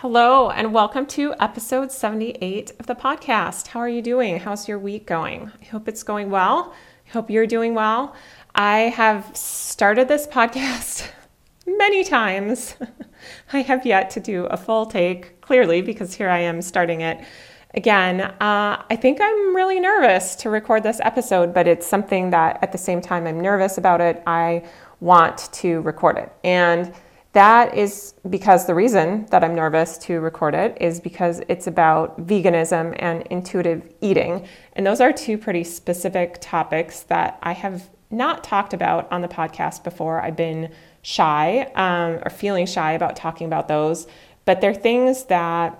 Hello, and welcome to episode 78 of the podcast. How are you doing? How's your week going? I hope it's going well. I hope you're doing well. I have started this podcast many times. I have yet to do a full take, clearly, because here I am starting it again. Uh, I think I'm really nervous to record this episode, but it's something that at the same time I'm nervous about it, I want to record it. And that is because the reason that I'm nervous to record it is because it's about veganism and intuitive eating. And those are two pretty specific topics that I have not talked about on the podcast before. I've been shy um, or feeling shy about talking about those, but they're things that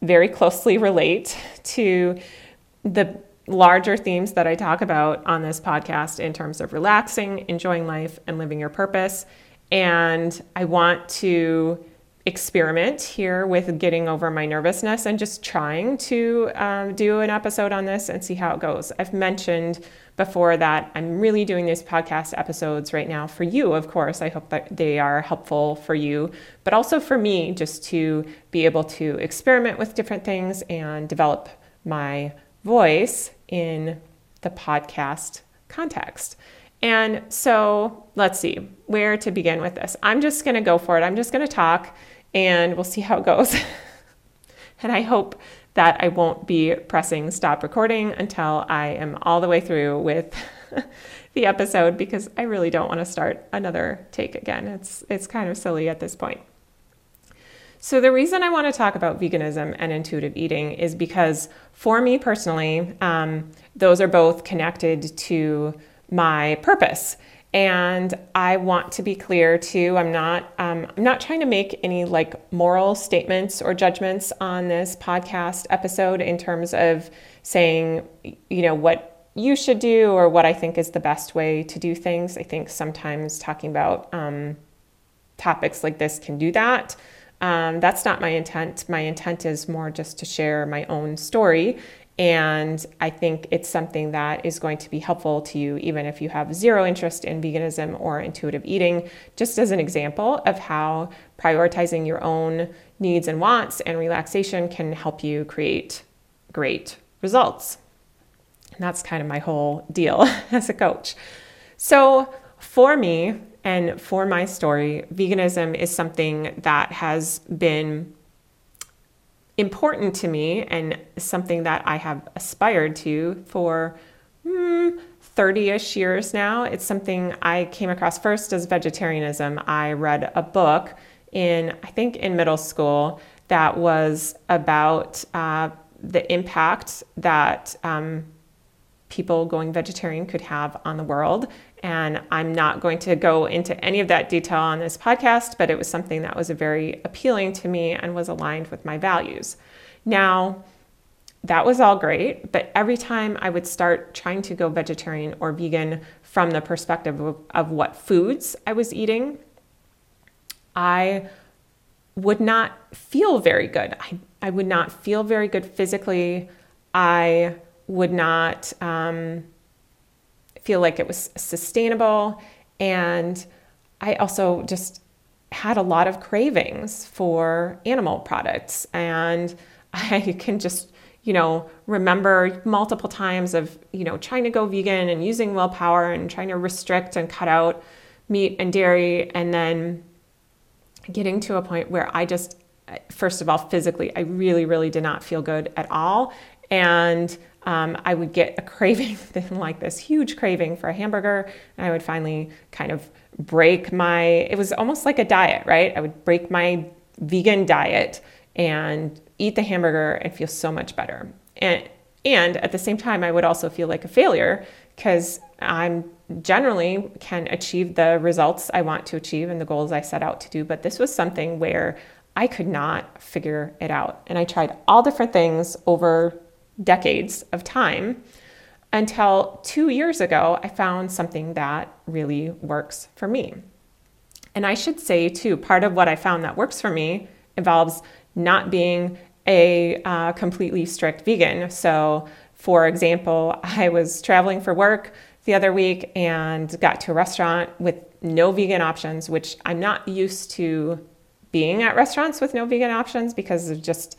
very closely relate to the larger themes that I talk about on this podcast in terms of relaxing, enjoying life, and living your purpose. And I want to experiment here with getting over my nervousness and just trying to um, do an episode on this and see how it goes. I've mentioned before that I'm really doing these podcast episodes right now for you, of course. I hope that they are helpful for you, but also for me just to be able to experiment with different things and develop my voice in the podcast context. And so let's see where to begin with this. I'm just going to go for it. I'm just going to talk and we'll see how it goes. and I hope that I won't be pressing stop recording until I am all the way through with the episode because I really don't want to start another take again. It's it's kind of silly at this point. So the reason I want to talk about veganism and intuitive eating is because for me personally, um, those are both connected to my purpose. And I want to be clear too. I'm not. Um, I'm not trying to make any like moral statements or judgments on this podcast episode in terms of saying, you know, what you should do or what I think is the best way to do things. I think sometimes talking about um, topics like this can do that. Um, that's not my intent. My intent is more just to share my own story and I think it's something that is going to be helpful to you, even if you have zero interest in veganism or intuitive eating, just as an example of how prioritizing your own needs and wants and relaxation can help you create great results. And that's kind of my whole deal as a coach. So, for me and for my story, veganism is something that has been important to me and something that I have aspired to for 30 mm, ish years now. It's something I came across first as vegetarianism. I read a book in, I think, in middle school that was about uh, the impact that um, people going vegetarian could have on the world. And I'm not going to go into any of that detail on this podcast, but it was something that was very appealing to me and was aligned with my values. Now, that was all great, but every time I would start trying to go vegetarian or vegan from the perspective of, of what foods I was eating, I would not feel very good. I, I would not feel very good physically. I would not um, feel like it was sustainable. And I also just had a lot of cravings for animal products. And I can just, you know, remember multiple times of, you know, trying to go vegan and using willpower and trying to restrict and cut out meat and dairy. And then getting to a point where I just, first of all, physically, I really, really did not feel good at all. And um, I would get a craving, like this huge craving for a hamburger, and I would finally kind of break my, it was almost like a diet, right? I would break my vegan diet and eat the hamburger and feel so much better. And, and at the same time, I would also feel like a failure because I'm generally can achieve the results I want to achieve and the goals I set out to do. But this was something where I could not figure it out. And I tried all different things over decades of time until two years ago, I found something that really works for me. And I should say, too, part of what I found that works for me involves not being a uh, completely strict vegan. So, for example, I was traveling for work the other week and got to a restaurant with no vegan options, which I'm not used to being at restaurants with no vegan options because of just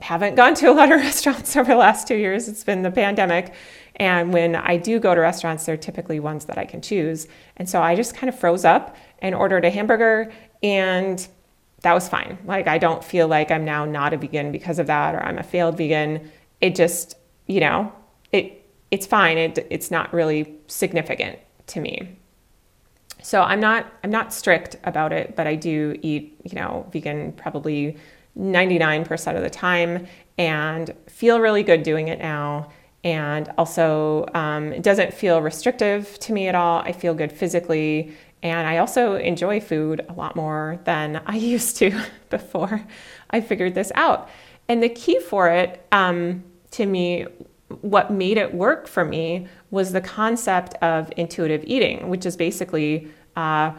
haven't gone to a lot of restaurants over the last two years. It's been the pandemic. And when I do go to restaurants, they're typically ones that I can choose. And so I just kind of froze up and ordered a hamburger, and that was fine. Like, I don't feel like I'm now not a vegan because of that or I'm a failed vegan. It just, you know, it it's fine. It, it's not really significant to me. So I'm not I'm not strict about it, but I do eat, you know, vegan probably 99% of the time and feel really good doing it now. And also, um, it doesn't feel restrictive to me at all. I feel good physically. And I also enjoy food a lot more than I used to before I figured this out. And the key for it um, to me, what made it work for me was the concept of intuitive eating, which is basically uh,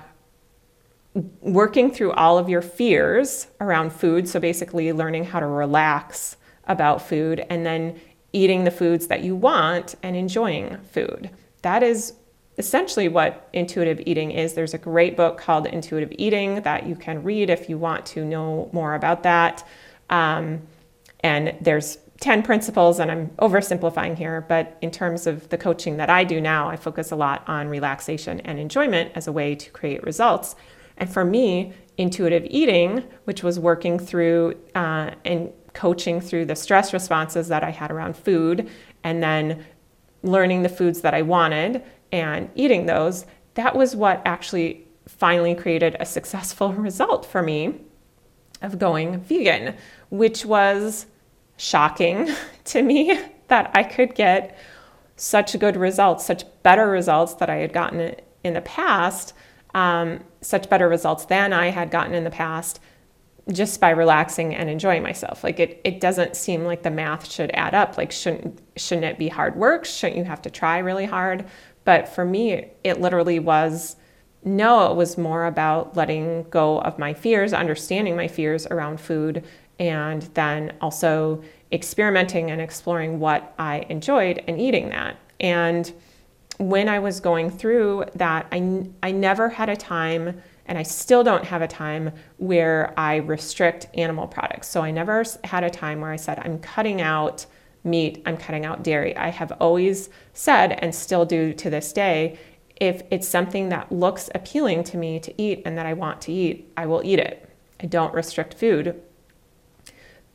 working through all of your fears around food. So basically, learning how to relax about food and then eating the foods that you want and enjoying food. That is essentially what intuitive eating is. There's a great book called Intuitive Eating that you can read if you want to know more about that. Um, and there's 10 principles, and I'm oversimplifying here, but in terms of the coaching that I do now, I focus a lot on relaxation and enjoyment as a way to create results. And for me, intuitive eating, which was working through uh, and coaching through the stress responses that I had around food, and then learning the foods that I wanted and eating those, that was what actually finally created a successful result for me of going vegan, which was shocking to me that I could get such good results, such better results that I had gotten in the past um, such better results than I had gotten in the past just by relaxing and enjoying myself. Like it, it doesn't seem like the math should add up. Like shouldn't shouldn't it be hard work? Shouldn't you have to try really hard? But for me, it literally was no, it was more about letting go of my fears, understanding my fears around food, and then also experimenting and exploring what I enjoyed and eating that. And when I was going through that, I, I never had a time, and I still don't have a time, where I restrict animal products. So I never had a time where I said, I'm cutting out meat, I'm cutting out dairy. I have always said, and still do to this day, if it's something that looks appealing to me to eat and that I want to eat, I will eat it. I don't restrict food.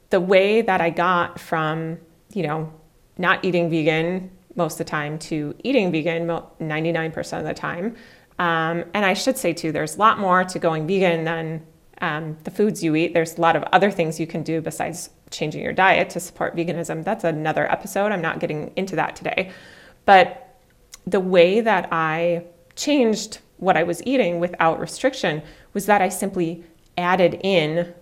The way that I got from, you know, not eating vegan most of the time to eating vegan 99% of the time. Um, and I should say too, there's a lot more to going vegan than um, the foods you eat. There's a lot of other things you can do besides changing your diet to support veganism. That's another episode. I'm not getting into that today. But the way that I changed what I was eating without restriction was that I simply added in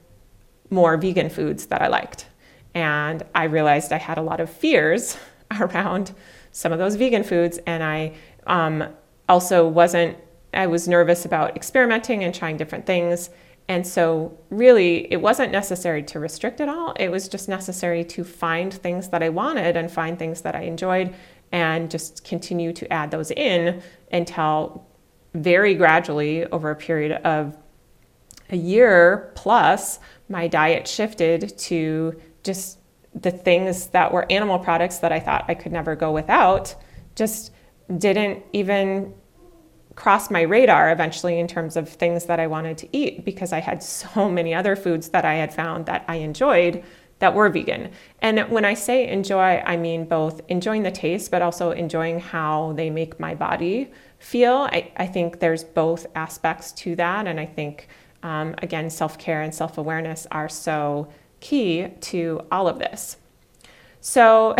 more vegan foods that I liked. And I realized I had a lot of fears around some of those vegan foods. And I um, also wasn't, I was nervous about experimenting and trying different things. And so, really, it wasn't necessary to restrict at all. It was just necessary to find things that I wanted and find things that I enjoyed and just continue to add those in until very gradually, over a period of a year plus, my diet shifted to just the things that were animal products that I thought I could never go without just didn't even cross my radar eventually in terms of things that I wanted to eat because I had so many other foods that I had found that I enjoyed that were vegan. And when I say enjoy, I mean both enjoying the taste, but also enjoying how they make my body feel. I, I think there's both aspects to that. And I think, um, again, self care and self awareness are so key to all of this. So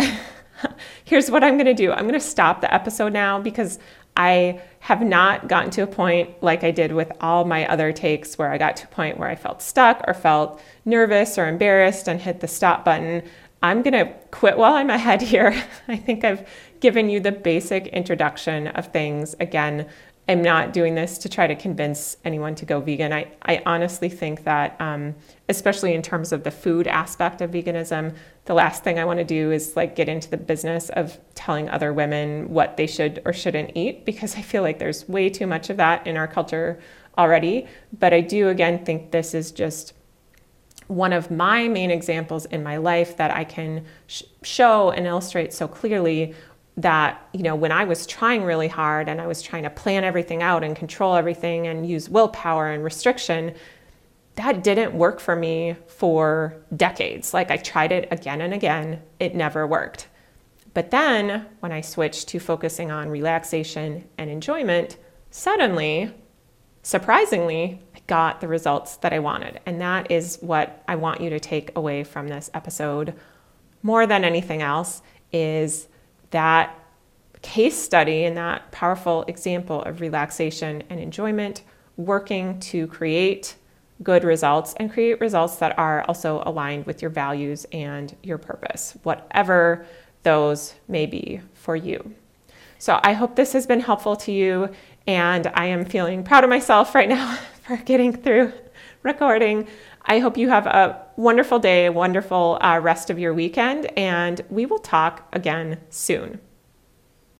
here's what I'm going to do I'm going to stop the episode now because I have not gotten to a point like I did with all my other takes where I got to a point where I felt stuck or felt nervous or embarrassed and hit the stop button. I'm going to quit while I'm ahead here. I think I've given you the basic introduction of things. Again, I'm not doing this to try to convince anyone to go vegan. I, I honestly think that, um, especially in terms of the food aspect of veganism, the last thing I want to do is like get into the business of telling other women what they should or shouldn't eat because I feel like there's way too much of that in our culture already, but I do again think this is just one of my main examples in my life that I can sh- show and illustrate so clearly that you know when I was trying really hard and I was trying to plan everything out and control everything and use willpower and restriction that didn't work for me for decades. Like I tried it again and again. It never worked. But then when I switched to focusing on relaxation and enjoyment suddenly surprisingly I got the results that I wanted. And that is what I want you to take away from this episode more than anything else is that case study and that powerful example of relaxation and enjoyment working to create good results and create results that are also aligned with your values and your purpose, whatever those may be for you. So I hope this has been helpful to you, and I am feeling proud of myself right now for getting through recording. I hope you have a wonderful day, a wonderful uh, rest of your weekend, and we will talk again soon.